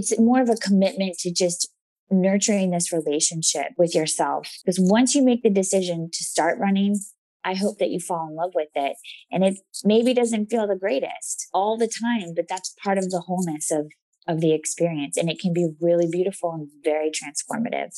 it's more of a commitment to just nurturing this relationship with yourself. Because once you make the decision to start running, I hope that you fall in love with it. And it maybe doesn't feel the greatest all the time, but that's part of the wholeness of of the experience and it can be really beautiful and very transformative.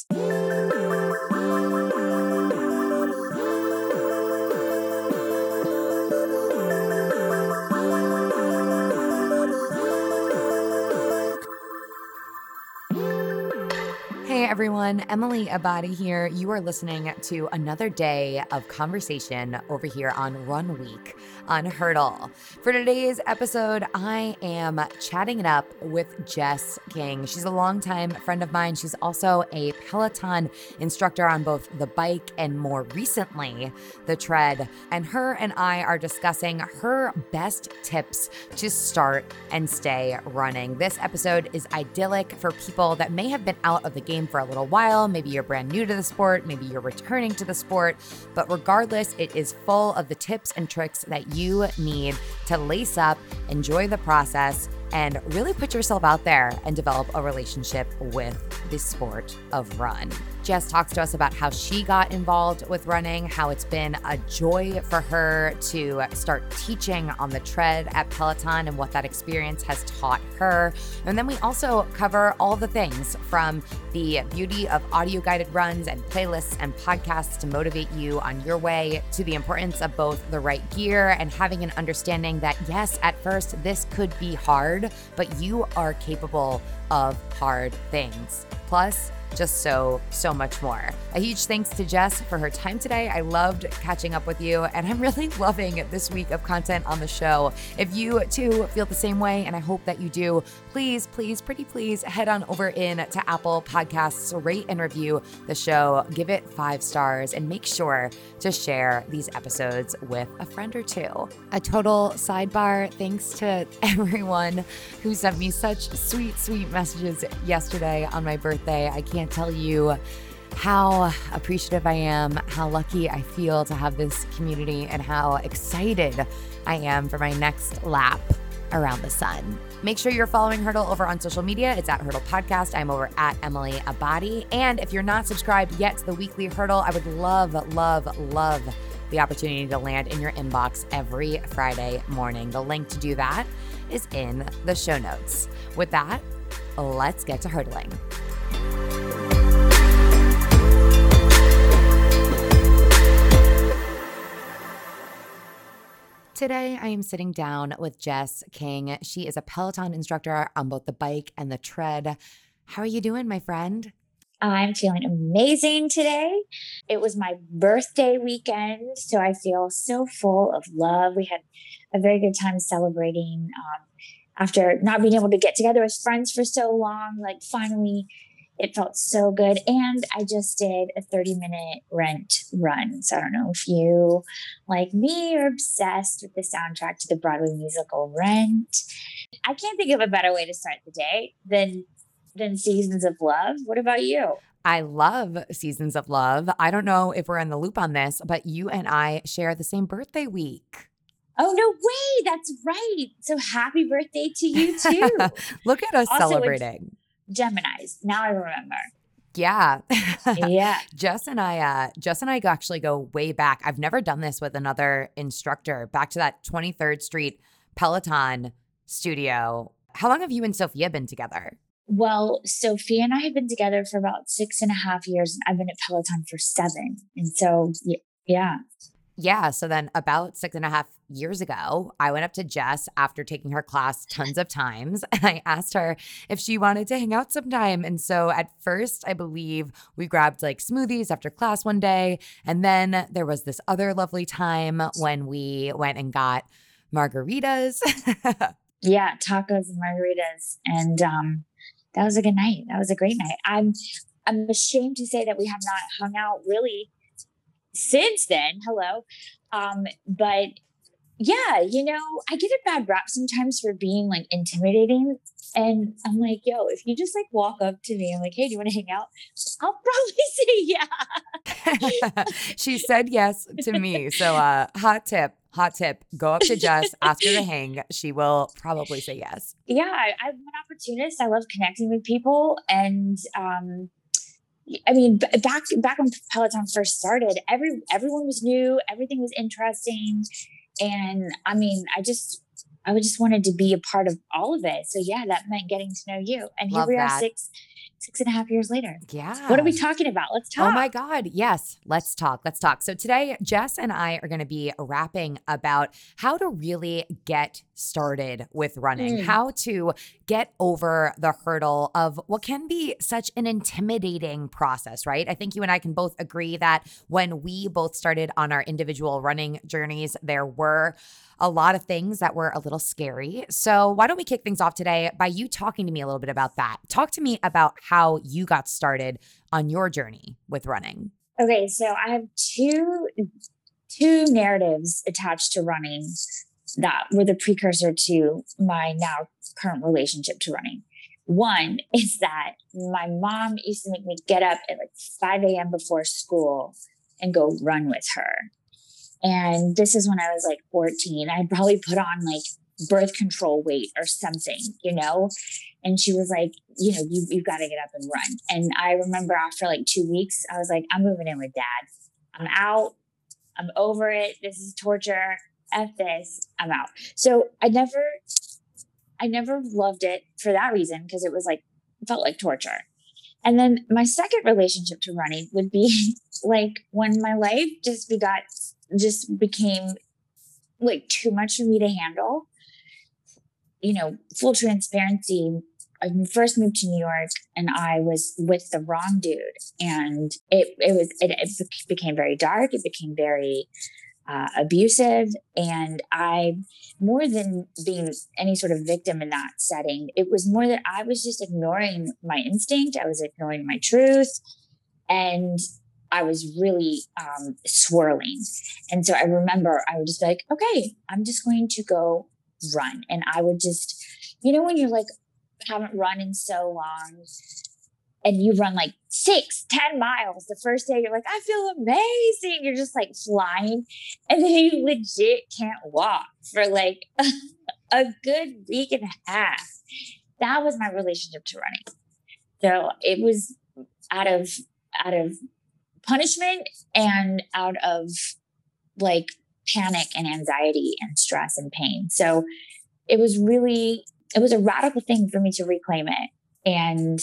Everyone. Emily Abbate here. You are listening to another day of conversation over here on Run Week on Hurdle. For today's episode, I am chatting it up with Jess King. She's a longtime friend of mine. She's also a Peloton instructor on both the bike and more recently the tread. And her and I are discussing her best tips to start and stay running. This episode is idyllic for people that may have been out of the game for a little while. Maybe you're brand new to the sport, maybe you're returning to the sport. But regardless, it is full of the tips and tricks that you need to lace up, enjoy the process, and really put yourself out there and develop a relationship with the sport of run. Jess talks to us about how she got involved with running, how it's been a joy for her to start teaching on the tread at Peloton and what that experience has taught her. And then we also cover all the things from the beauty of audio guided runs and playlists and podcasts to motivate you on your way to the importance of both the right gear and having an understanding that, yes, at first this could be hard, but you are capable of hard things. Plus, just so, so much more. A huge thanks to Jess for her time today. I loved catching up with you, and I'm really loving this week of content on the show. If you too feel the same way, and I hope that you do, please, please, pretty please head on over in to Apple Podcasts, rate and review the show, give it five stars, and make sure to share these episodes with a friend or two. A total sidebar thanks to everyone who sent me such sweet, sweet messages yesterday on my birthday. I can't can't tell you how appreciative I am, how lucky I feel to have this community, and how excited I am for my next lap around the sun. Make sure you're following Hurdle over on social media. It's at Hurdle Podcast. I'm over at Emily Abbate. And if you're not subscribed yet to the weekly Hurdle, I would love, love, love the opportunity to land in your inbox every Friday morning. The link to do that is in the show notes. With that, let's get to hurdling. Today, I am sitting down with Jess King. She is a Peloton instructor on both the bike and the tread. How are you doing, my friend? I'm feeling amazing today. It was my birthday weekend, so I feel so full of love. We had a very good time celebrating um, after not being able to get together as friends for so long. Like, finally, it felt so good. And I just did a 30 minute rent run. So I don't know if you, like me, are obsessed with the soundtrack to the Broadway musical Rent. I can't think of a better way to start the day than than Seasons of Love. What about you? I love Seasons of Love. I don't know if we're in the loop on this, but you and I share the same birthday week. Oh no way, that's right. So happy birthday to you too. Look at us also, celebrating. Geminis. Now I remember. Yeah. yeah. Jess and I uh Jess and I actually go way back. I've never done this with another instructor. Back to that 23rd Street Peloton studio. How long have you and Sophia been together? Well, Sophia and I have been together for about six and a half years. And I've been at Peloton for seven. And so, yeah. Yeah. So then, about six and a half years ago, I went up to Jess after taking her class tons of times and I asked her if she wanted to hang out sometime. And so at first, I believe we grabbed like smoothies after class one day. And then there was this other lovely time when we went and got margaritas. yeah, tacos and margaritas. And um, that was a good night. That was a great night. I'm I'm ashamed to say that we have not hung out really since then. Hello. Um, but yeah, you know, I get a bad rap sometimes for being like intimidating. And I'm like, yo, if you just like walk up to me and like, hey, do you want to hang out? I'll probably say yeah. she said yes to me. So uh hot tip. hot tip go up to Jess, ask her to hang. She will probably say yes. Yeah, I, I'm an opportunist. I love connecting with people. And, um, I mean, back back when Peloton first started, every everyone was new, everything was interesting, and I mean, I just I just wanted to be a part of all of it. So yeah, that meant getting to know you. And Love here we that. are six six and a half years later. Yeah. What are we talking about? Let's oh talk. Oh my God. Yes. Let's talk. Let's talk. So today, Jess and I are going to be rapping about how to really get started with running, mm. how to get over the hurdle of what can be such an intimidating process, right? I think you and I can both agree that when we both started on our individual running journeys, there were a lot of things that were a little scary. So, why don't we kick things off today by you talking to me a little bit about that? Talk to me about how you got started on your journey with running. Okay, so I have two two narratives attached to running that were the precursor to my now current relationship to running. One is that my mom used to make me get up at like 5 a.m. before school and go run with her. And this is when I was like 14. I probably put on like birth control weight or something, you know? And she was like, you know, you, you've got to get up and run. And I remember after like two weeks, I was like, I'm moving in with dad. I'm out. I'm over it. This is torture. F this. I'm out. So I never, I never loved it for that reason because it was like, felt like torture. And then my second relationship to running would be like when my life just begot just became like too much for me to handle. You know, full transparency. I first moved to New York and I was with the wrong dude, and it it was it, it became very dark. It became very uh, abusive, and I more than being any sort of victim in that setting, it was more that I was just ignoring my instinct. I was ignoring my truth, and I was really um, swirling. And so I remember I would just like, okay, I'm just going to go run. And I would just, you know, when you're like, haven't run in so long and you run like six, ten miles the first day, you're like, I feel amazing. You're just like flying. And then you legit can't walk for like a good week and a half. That was my relationship to running. So it was out of out of punishment and out of like panic and anxiety and stress and pain. So it was really, it was a radical thing for me to reclaim it and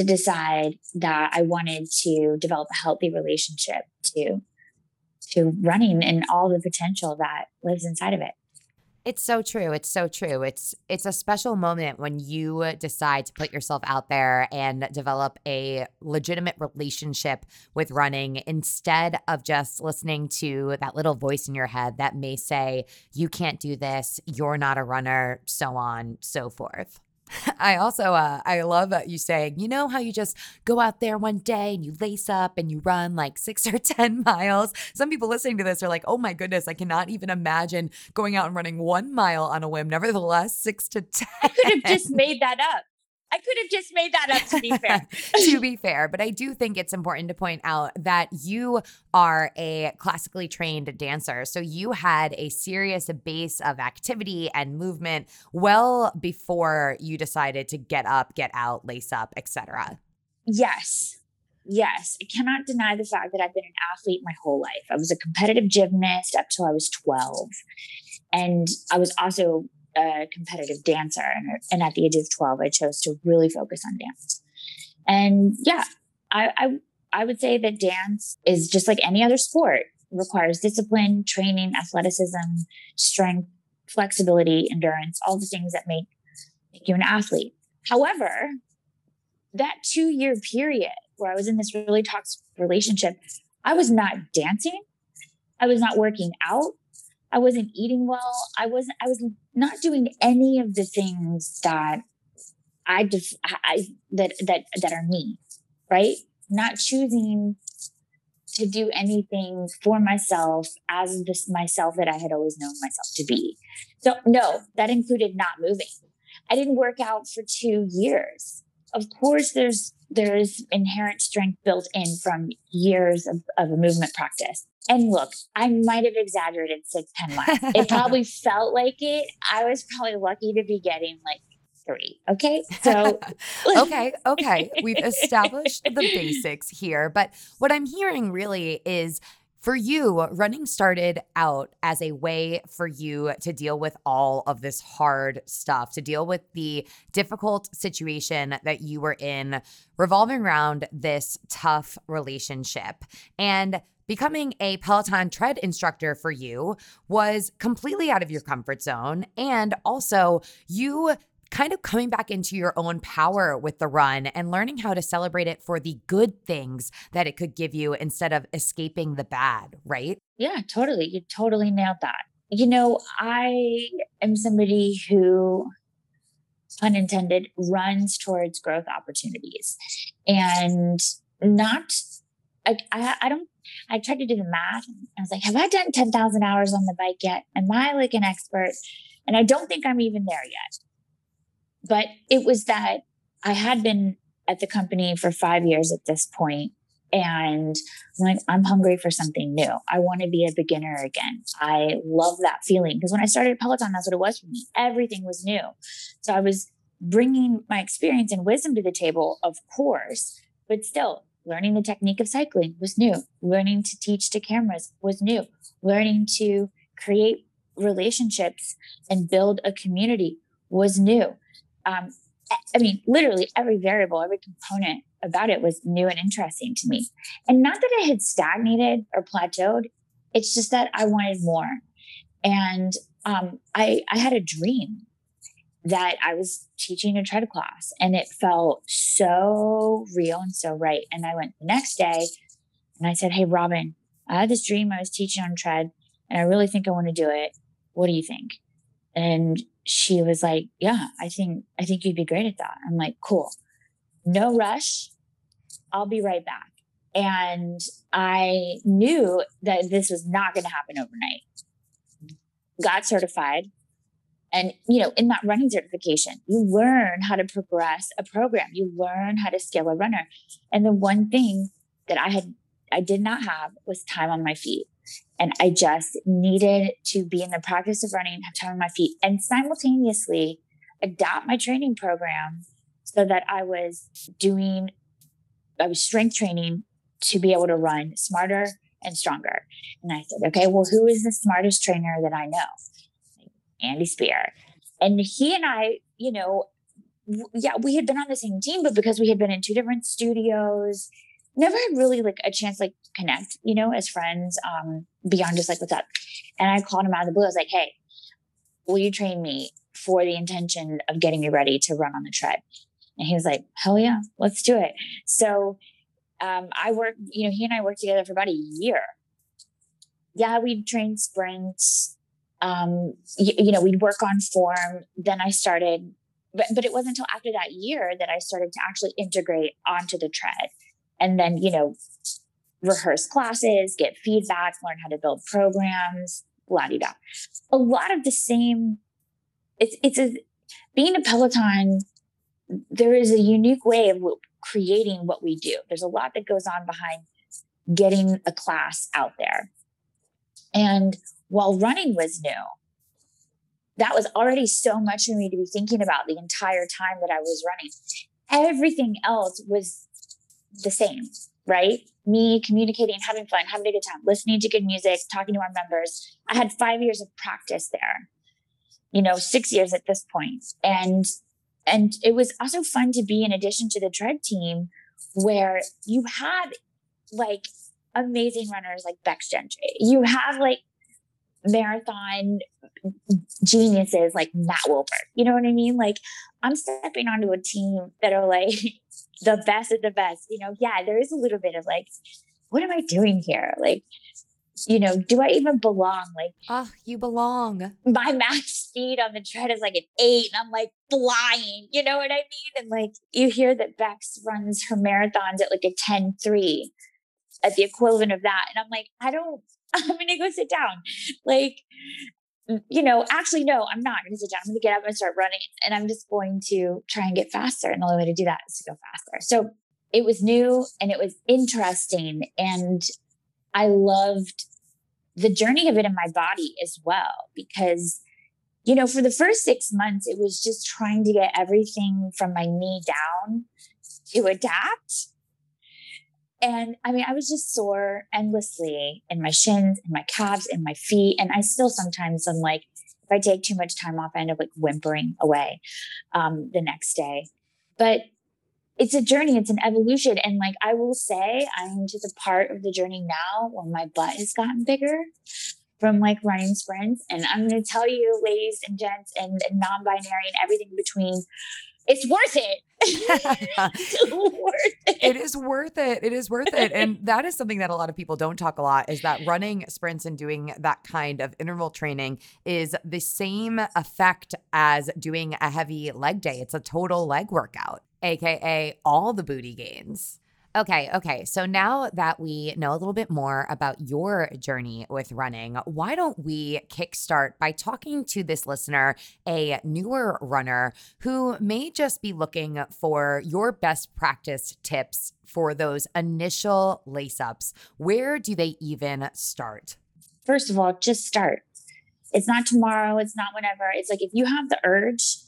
to decide that I wanted to develop a healthy relationship to to running and all the potential that lives inside of it. It's so true. It's so true. It's it's a special moment when you decide to put yourself out there and develop a legitimate relationship with running instead of just listening to that little voice in your head that may say you can't do this, you're not a runner, so on, so forth. I also uh, I love you saying, you know how you just go out there one day and you lace up and you run like six or ten miles. Some people listening to this are like, oh my goodness, I cannot even imagine going out and running one mile on a whim. Nevertheless, six to ten. I could have just made that up. I could have just made that up to be fair. to be fair, but I do think it's important to point out that you are a classically trained dancer. So you had a serious base of activity and movement well before you decided to get up, get out, lace up, etc. Yes. Yes, I cannot deny the fact that I've been an athlete my whole life. I was a competitive gymnast up till I was 12. And I was also a competitive dancer. And, and at the age of 12, I chose to really focus on dance. And yeah, I, I, I would say that dance is just like any other sport, requires discipline, training, athleticism, strength, flexibility, endurance, all the things that make, make you an athlete. However, that two year period where I was in this really toxic relationship, I was not dancing. I was not working out. I wasn't eating well. I wasn't, I was not doing any of the things that I, def- I that, that, that are me, right? Not choosing to do anything for myself as this myself that I had always known myself to be. So no, that included not moving. I didn't work out for two years. Of course, there's there's inherent strength built in from years of, of a movement practice. And look, I might have exaggerated six, 10 miles. It probably felt like it. I was probably lucky to be getting like three. Okay. So, okay. Okay. We've established the basics here. But what I'm hearing really is for you, running started out as a way for you to deal with all of this hard stuff, to deal with the difficult situation that you were in, revolving around this tough relationship. And becoming a Peloton tread instructor for you was completely out of your comfort zone. And also, you kind of coming back into your own power with the run and learning how to celebrate it for the good things that it could give you instead of escaping the bad, right? Yeah, totally. You totally nailed that. You know, I am somebody who, pun intended, runs towards growth opportunities and not, I, I, I don't I tried to do the math. I was like, have I done 10,000 hours on the bike yet? Am I like an expert? And I don't think I'm even there yet. But it was that I had been at the company for five years at this point, and I'm like, I'm hungry for something new. I want to be a beginner again. I love that feeling because when I started Peloton, that's what it was for me. Everything was new. So I was bringing my experience and wisdom to the table, of course, but still learning the technique of cycling was new. Learning to teach to cameras was new. Learning to create relationships and build a community was new um, I mean, literally every variable, every component about it was new and interesting to me. And not that I had stagnated or plateaued, it's just that I wanted more. And um, I, I had a dream that I was teaching a tread class and it felt so real and so right. And I went the next day and I said, Hey, Robin, I had this dream I was teaching on tread and I really think I want to do it. What do you think? And she was like, "Yeah, I think I think you'd be great at that." I'm like, "Cool. No rush. I'll be right back." And I knew that this was not going to happen overnight. Got certified. And, you know, in that running certification, you learn how to progress a program. You learn how to scale a runner. And the one thing that I had, I did not have was time on my feet. And I just needed to be in the practice of running, have time on my feet, and simultaneously adapt my training program so that I was doing, I was strength training to be able to run smarter and stronger. And I said, okay, well, who is the smartest trainer that I know? Andy Speer. And he and I, you know, yeah, we had been on the same team, but because we had been in two different studios never had really like a chance like connect, you know, as friends, um, beyond just like what's up. And I called him out of the blue. I was like, hey, will you train me for the intention of getting me ready to run on the tread? And he was like, hell yeah, let's do it. So um, I worked, you know, he and I worked together for about a year. Yeah, we'd train sprints. Um, you, you know, we'd work on form. Then I started, but, but it wasn't until after that year that I started to actually integrate onto the tread and then, you know, rehearse classes, get feedback, learn how to build programs, la di da. A lot of the same. It's it's a being a Peloton. There is a unique way of creating what we do. There's a lot that goes on behind getting a class out there. And while running was new, that was already so much for me to be thinking about the entire time that I was running. Everything else was the same, right? Me communicating, having fun, having a good time, listening to good music, talking to our members. I had five years of practice there, you know, six years at this point. And and it was also fun to be in addition to the tread team where you had like amazing runners like Bex Gentry. You have like marathon geniuses like Matt Wilpers. You know what I mean? Like I'm stepping onto a team that are like the best of the best. You know, yeah, there is a little bit of like, what am I doing here? Like, you know, do I even belong? Like, oh, you belong. My max speed on the tread is like an eight, and I'm like flying. You know what I mean? And like, you hear that Bex runs her marathons at like a 10 3 at the equivalent of that. And I'm like, I don't, I'm going to go sit down. Like, you know, actually, no, I'm not going to sit down. I'm going to get up and start running. And I'm just going to try and get faster. And the only way to do that is to go faster. So it was new and it was interesting. And I loved the journey of it in my body as well because you know for the first 6 months it was just trying to get everything from my knee down to adapt and I mean, I was just sore endlessly in my shins, in my calves, in my feet. And I still sometimes I'm like, if I take too much time off, I end up like whimpering away um, the next day. But it's a journey, it's an evolution. And like I will say, I'm to the part of the journey now where my butt has gotten bigger from like running sprints. And I'm going to tell you, ladies and gents, and, and non binary and everything in between, it's worth it. it's worth it. It is worth it. It is worth it. And that is something that a lot of people don't talk a lot is that running sprints and doing that kind of interval training is the same effect as doing a heavy leg day. It's a total leg workout, aka all the booty gains. Okay, okay. So now that we know a little bit more about your journey with running, why don't we kickstart by talking to this listener, a newer runner who may just be looking for your best practice tips for those initial lace ups? Where do they even start? First of all, just start. It's not tomorrow, it's not whenever. It's like if you have the urge,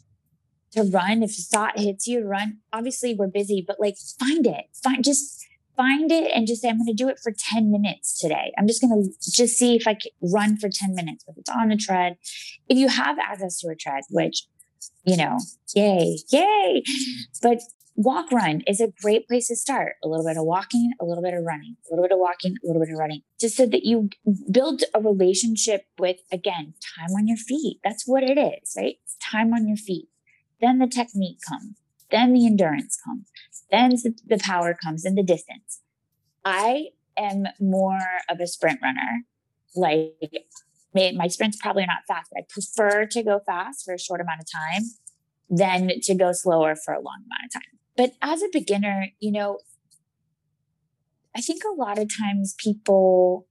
to run. If thought hits you, run. Obviously, we're busy, but like find it. Find just find it and just say, I'm going to do it for 10 minutes today. I'm just going to just see if I can run for 10 minutes, if it's on a tread. If you have access to a tread, which, you know, yay, yay. But walk run is a great place to start. A little bit of walking, a little bit of running, a little bit of walking, a little bit of running, just so that you build a relationship with, again, time on your feet. That's what it is, right? Time on your feet. Then the technique comes. Then the endurance comes. Then the power comes and the distance. I am more of a sprint runner. Like my sprints probably are not fast, but I prefer to go fast for a short amount of time than to go slower for a long amount of time. But as a beginner, you know, I think a lot of times people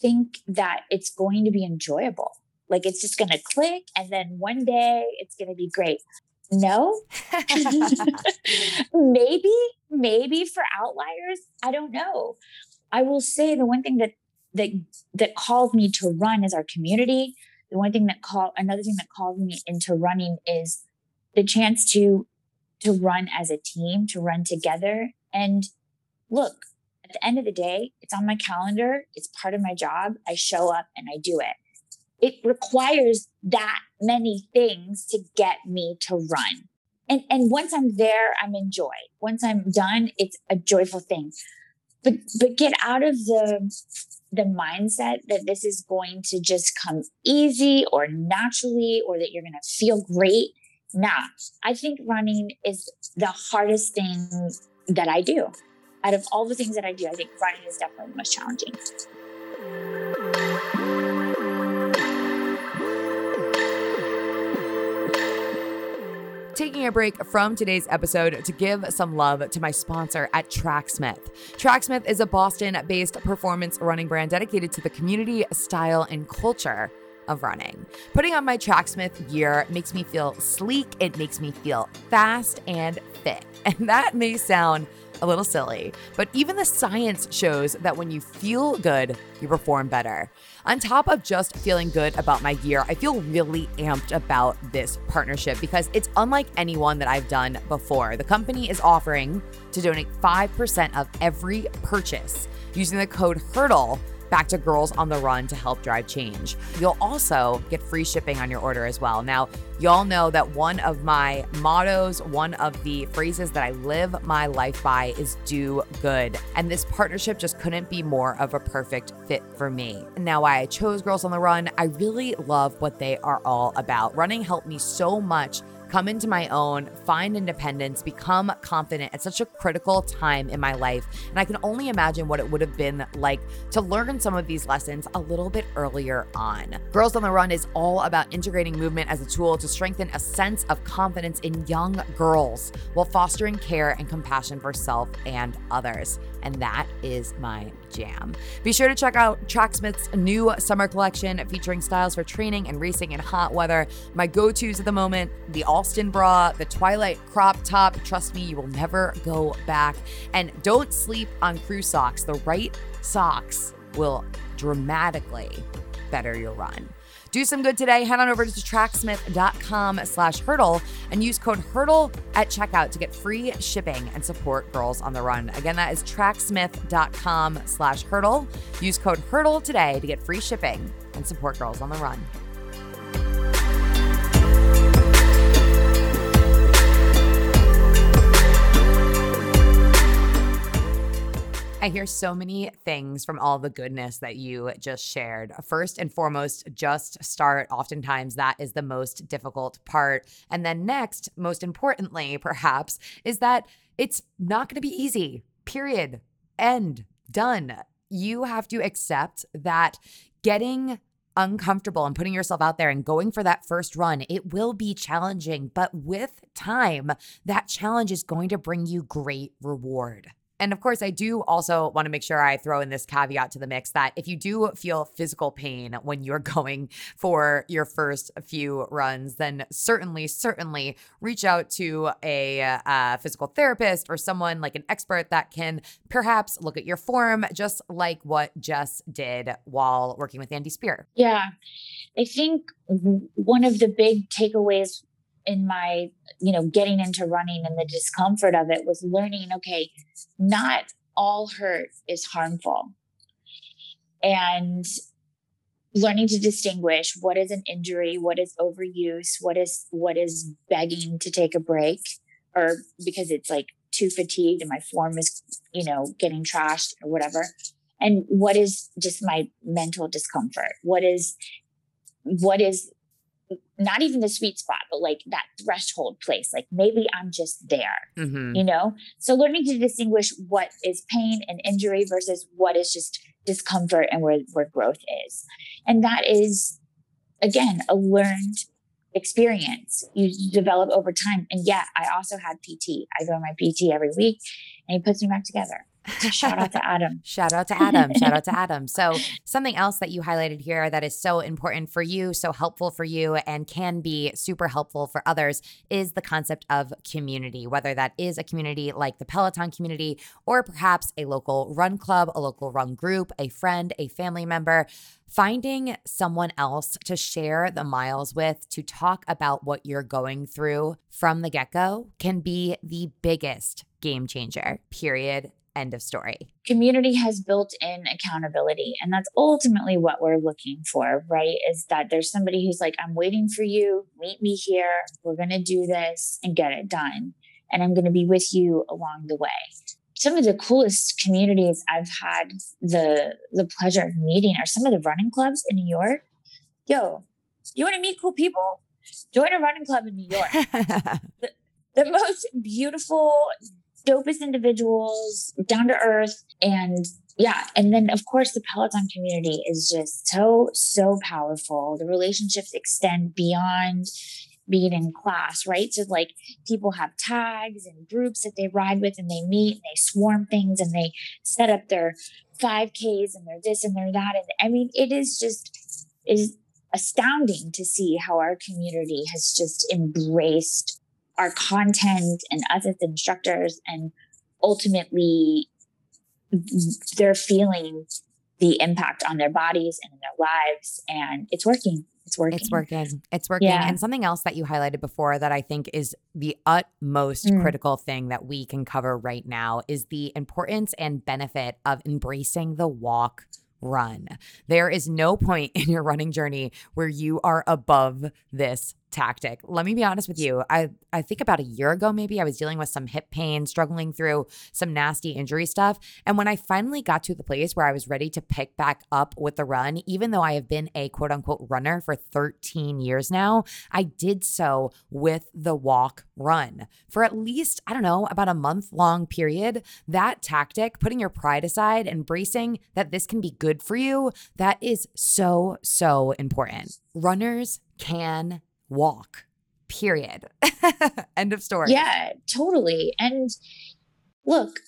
think that it's going to be enjoyable. Like it's just going to click and then one day it's going to be great. No. maybe, maybe for outliers, I don't know. I will say the one thing that that that calls me to run is our community. The one thing that call another thing that calls me into running is the chance to to run as a team, to run together. And look, at the end of the day, it's on my calendar. It's part of my job. I show up and I do it it requires that many things to get me to run. And, and once I'm there, I'm in joy. Once I'm done, it's a joyful thing. But but get out of the the mindset that this is going to just come easy or naturally or that you're going to feel great. Nah, I think running is the hardest thing that I do. Out of all the things that I do, I think running is definitely the most challenging. Taking a break from today's episode to give some love to my sponsor at Tracksmith. Tracksmith is a Boston based performance running brand dedicated to the community, style, and culture of running. Putting on my Tracksmith gear makes me feel sleek, it makes me feel fast and fit. And that may sound a little silly, but even the science shows that when you feel good, you perform better. On top of just feeling good about my gear, I feel really amped about this partnership because it's unlike anyone that I've done before. The company is offering to donate 5% of every purchase using the code HURDLE back to Girls on the Run to help drive change. You'll also get free shipping on your order as well. Now, y'all know that one of my mottos, one of the phrases that I live my life by is do good. And this partnership just couldn't be more of a perfect fit for me. Now, why I chose Girls on the Run, I really love what they are all about. Running helped me so much come into my own, find independence, become confident at such a critical time in my life. And I can only imagine what it would have been like to learn some of these lessons a little bit earlier on. Girls on the Run is all about integrating movement as a tool to strengthen a sense of confidence in young girls while fostering care and compassion for self and others. And that is my jam. Be sure to check out Tracksmith's new summer collection featuring styles for training and racing in hot weather. My go tos at the moment the Allston bra, the Twilight crop top. Trust me, you will never go back. And don't sleep on crew socks. The right socks will dramatically better your run. Do some good today. Head on over to tracksmith.com slash hurdle and use code hurdle at checkout to get free shipping and support girls on the run. Again, that is tracksmith.com slash hurdle. Use code hurdle today to get free shipping and support girls on the run. I hear so many things from all the goodness that you just shared. First and foremost, just start. Oftentimes, that is the most difficult part. And then, next, most importantly, perhaps, is that it's not going to be easy, period. End. Done. You have to accept that getting uncomfortable and putting yourself out there and going for that first run, it will be challenging. But with time, that challenge is going to bring you great reward. And of course, I do also want to make sure I throw in this caveat to the mix that if you do feel physical pain when you're going for your first few runs, then certainly, certainly reach out to a uh, physical therapist or someone like an expert that can perhaps look at your form, just like what Jess did while working with Andy Speer. Yeah. I think one of the big takeaways in my you know getting into running and the discomfort of it was learning okay not all hurt is harmful. And learning to distinguish what is an injury what is overuse what is what is begging to take a break or because it's like too fatigued and my form is you know getting trashed or whatever. And what is just my mental discomfort? What is what is not even the sweet spot, but like that threshold place. Like maybe I'm just there, mm-hmm. you know? So learning to distinguish what is pain and injury versus what is just discomfort and where, where growth is. And that is, again, a learned experience you develop over time. And yeah, I also had PT. I go to my PT every week and he puts me back together. Shout out to Adam. Shout out to Adam. Shout out to Adam. So, something else that you highlighted here that is so important for you, so helpful for you, and can be super helpful for others is the concept of community, whether that is a community like the Peloton community or perhaps a local run club, a local run group, a friend, a family member. Finding someone else to share the miles with, to talk about what you're going through from the get go, can be the biggest game changer, period End of story. Community has built in accountability. And that's ultimately what we're looking for, right? Is that there's somebody who's like, I'm waiting for you, meet me here, we're going to do this and get it done. And I'm going to be with you along the way. Some of the coolest communities I've had the the pleasure of meeting are some of the running clubs in New York. Yo, you want to meet cool people? Join a running club in New York. the, the most beautiful, dopest individuals, down to earth. And yeah. And then, of course, the Peloton community is just so, so powerful. The relationships extend beyond being in class, right? So, like, people have tags and groups that they ride with and they meet and they swarm things and they set up their 5Ks and they're this and they're that. And I mean, it is just, is astounding to see how our community has just embraced our content and us as instructors and ultimately they're feeling the impact on their bodies and in their lives and it's working it's working it's working it's working yeah. and something else that you highlighted before that i think is the utmost mm. critical thing that we can cover right now is the importance and benefit of embracing the walk run there is no point in your running journey where you are above this tactic. Let me be honest with you. I I think about a year ago maybe I was dealing with some hip pain, struggling through some nasty injury stuff, and when I finally got to the place where I was ready to pick back up with the run, even though I have been a quote unquote runner for 13 years now, I did so with the walk run. For at least, I don't know, about a month long period, that tactic, putting your pride aside, and embracing that this can be good for you, that is so so important. Runners can walk, period. End of story. Yeah, totally. And look,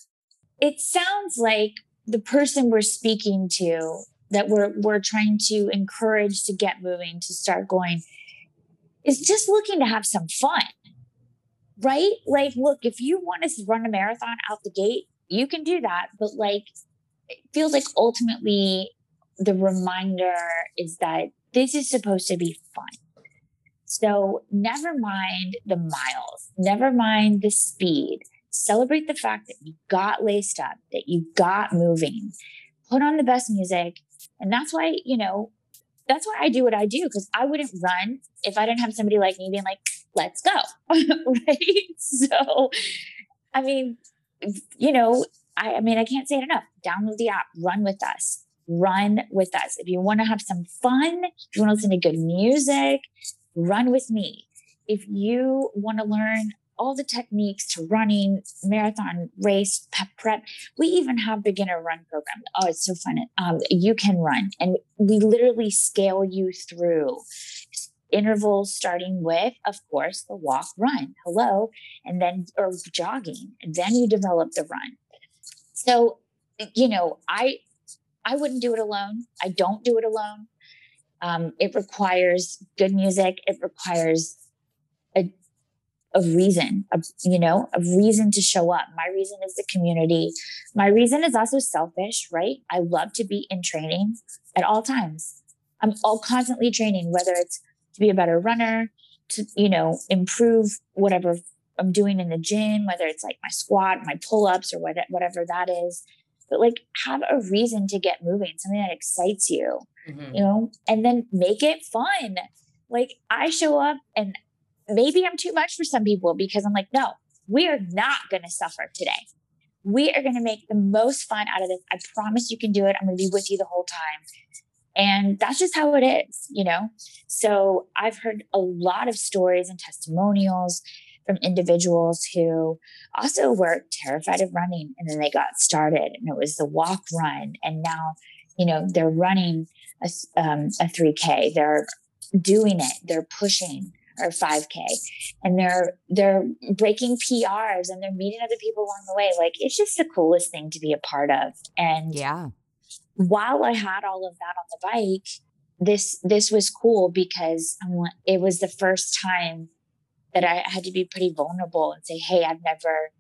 it sounds like the person we're speaking to that we're we're trying to encourage to get moving to start going is just looking to have some fun right like look if you want to run a marathon out the gate you can do that but like it feels like ultimately the reminder is that this is supposed to be fun. So never mind the miles, never mind the speed. Celebrate the fact that you got laced up, that you got moving, put on the best music. And that's why, you know, that's why I do what I do because I wouldn't run if I didn't have somebody like me being like, let's go. right. So, I mean, you know, I, I mean, I can't say it enough. Download the app, run with us, run with us. If you want to have some fun, if you want to listen to good music, run with me. If you want to learn all the techniques to running, marathon, race, pep prep. We even have beginner run program. Oh, it's so fun. Um, you can run and we literally scale you through intervals starting with, of course, the walk run. Hello. And then, or jogging. And then you develop the run. So, you know, I, I wouldn't do it alone. I don't do it alone. Um, it requires good music. It requires a a reason, a, you know, a reason to show up. My reason is the community. My reason is also selfish, right? I love to be in training at all times. I'm all constantly training, whether it's to be a better runner, to, you know, improve whatever I'm doing in the gym, whether it's like my squat, my pull ups, or what, whatever that is. But like have a reason to get moving, something that excites you, mm-hmm. you know, and then make it fun. Like I show up and maybe I'm too much for some people because I'm like, no, we are not going to suffer today. We are going to make the most fun out of this. I promise you can do it. I'm going to be with you the whole time. And that's just how it is, you know? So I've heard a lot of stories and testimonials from individuals who also were terrified of running and then they got started and it was the walk run. And now, you know, they're running a, um, a 3K, they're doing it, they're pushing or 5k and they're they're breaking prs and they're meeting other people along the way. Like it's just the coolest thing to be a part of. And yeah. while i had all of that on the bike this this was cool because it was the first time that i had to be pretty vulnerable and say hey i've never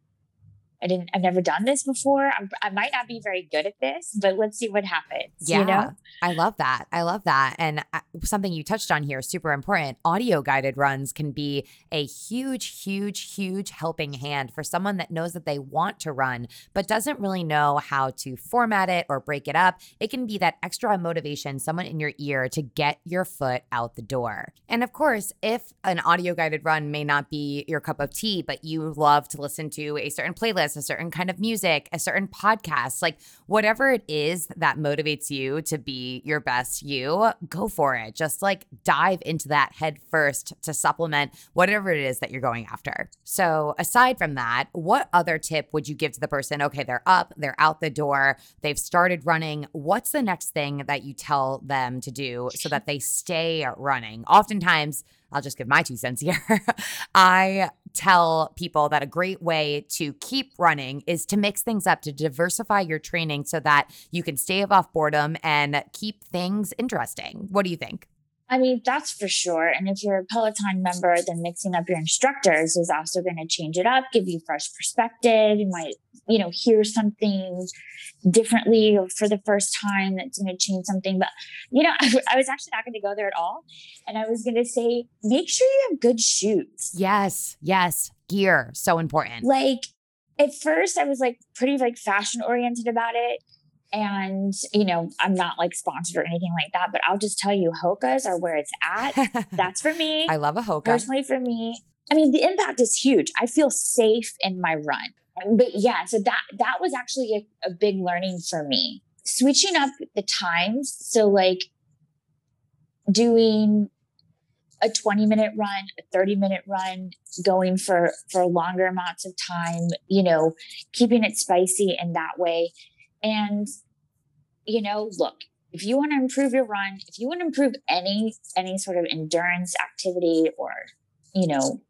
I didn't, I've never done this before. I'm, i might not be very good at this, but let's see what happens. Yeah. You know? I love that. I love that. And uh, something you touched on here, super important audio guided runs can be a huge, huge, huge helping hand for someone that knows that they want to run, but doesn't really know how to format it or break it up. It can be that extra motivation, someone in your ear to get your foot out the door. And of course, if an audio guided run may not be your cup of tea, but you love to listen to a certain playlist, a certain kind of music, a certain podcast, like whatever it is that motivates you to be your best you, go for it. Just like dive into that head first to supplement whatever it is that you're going after. So, aside from that, what other tip would you give to the person? Okay, they're up, they're out the door, they've started running. What's the next thing that you tell them to do so that they stay running? Oftentimes, I'll just give my two cents here. I tell people that a great way to keep running is to mix things up, to diversify your training so that you can stay off boredom and keep things interesting. What do you think? I mean, that's for sure. And if you're a Peloton member, then mixing up your instructors is also going to change it up, give you fresh perspective. You might, you know, hear something differently for the first time that's going to change something. But, you know, I, I was actually not going to go there at all. And I was going to say, make sure you have good shoes. Yes. Yes. Gear. So important. Like, at first, I was like pretty like fashion oriented about it. And, you know, I'm not like sponsored or anything like that, but I'll just tell you, Hoka's are where it's at. That's for me. I love a Hoka. Personally, for me, I mean, the impact is huge. I feel safe in my run. But yeah, so that that was actually a, a big learning for me. Switching up the times. So like doing a 20 minute run, a 30 minute run, going for for longer amounts of time, you know, keeping it spicy in that way. And you know, look, if you want to improve your run, if you want to improve any any sort of endurance activity or, you know,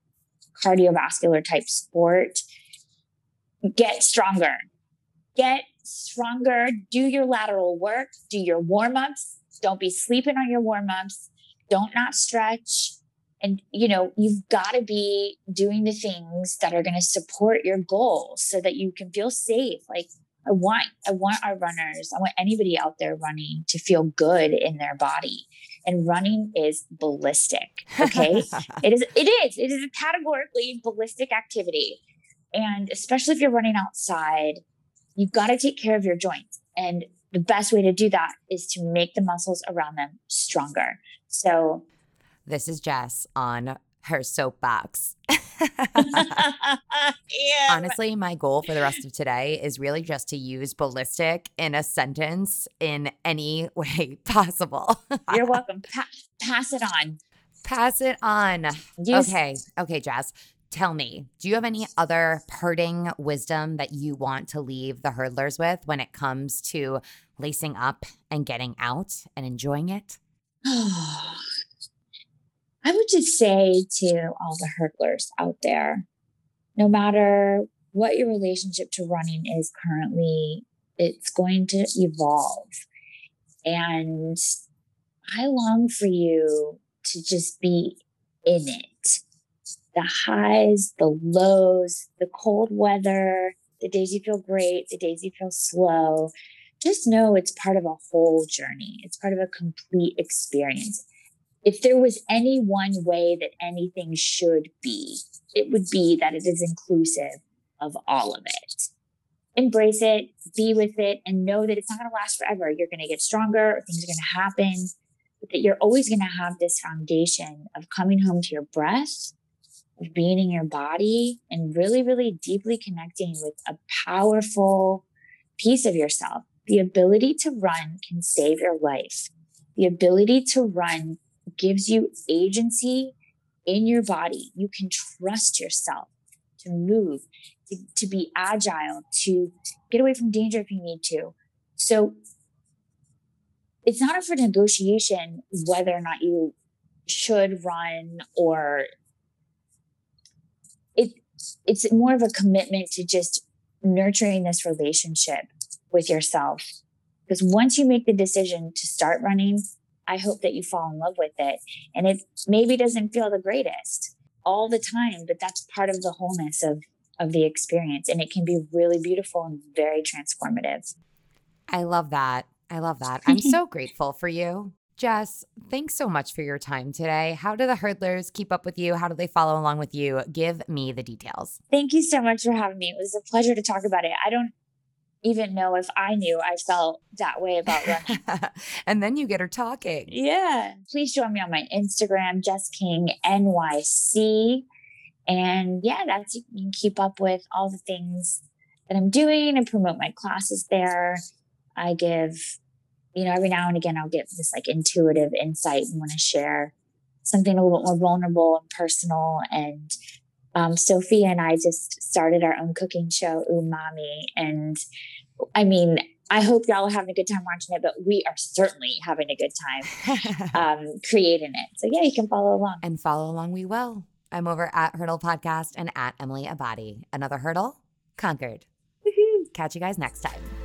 cardiovascular type sport, get stronger. Get stronger, do your lateral work, do your warm-ups. Don't be sleeping on your warm-ups. Don't not stretch. And you know, you've got to be doing the things that are going to support your goals so that you can feel safe. Like I want I want our runners, I want anybody out there running to feel good in their body. And running is ballistic. Okay. it is it is. It is a categorically ballistic activity. And especially if you're running outside, you've got to take care of your joints. And the best way to do that is to make the muscles around them stronger. So this is Jess on her soapbox. Honestly, my goal for the rest of today is really just to use ballistic in a sentence in any way possible. You're welcome. Pa- pass it on. Pass it on. Use- okay. Okay, Jess. Tell me, do you have any other parting wisdom that you want to leave the hurdlers with when it comes to lacing up and getting out and enjoying it? I would just say to all the hurdlers out there, no matter what your relationship to running is currently, it's going to evolve. And I long for you to just be in it. The highs, the lows, the cold weather, the days you feel great, the days you feel slow. Just know it's part of a whole journey. It's part of a complete experience if there was any one way that anything should be, it would be that it is inclusive of all of it. Embrace it, be with it, and know that it's not going to last forever. You're going to get stronger, things are going to happen, but that you're always going to have this foundation of coming home to your breath, of being in your body, and really, really deeply connecting with a powerful piece of yourself. The ability to run can save your life. The ability to run gives you agency in your body. You can trust yourself to move, to, to be agile, to get away from danger if you need to. So it's not up for negotiation whether or not you should run or it it's more of a commitment to just nurturing this relationship with yourself because once you make the decision to start running I hope that you fall in love with it. And it maybe doesn't feel the greatest all the time, but that's part of the wholeness of of the experience and it can be really beautiful and very transformative. I love that. I love that. I'm so grateful for you. Jess, thanks so much for your time today. How do the hurdlers keep up with you? How do they follow along with you? Give me the details. Thank you so much for having me. It was a pleasure to talk about it. I don't even know if I knew I felt that way about running. and then you get her talking. Yeah. Please join me on my Instagram, Jess King NYC. And yeah, that's you can keep up with all the things that I'm doing and promote my classes there. I give, you know, every now and again I'll get this like intuitive insight and want to share something a little bit more vulnerable and personal and um, Sophia and I just started our own cooking show, Umami. And I mean, I hope y'all are having a good time watching it, but we are certainly having a good time um, creating it. So, yeah, you can follow along. And follow along, we will. I'm over at Hurdle Podcast and at Emily Abbate. Another hurdle conquered. Catch you guys next time.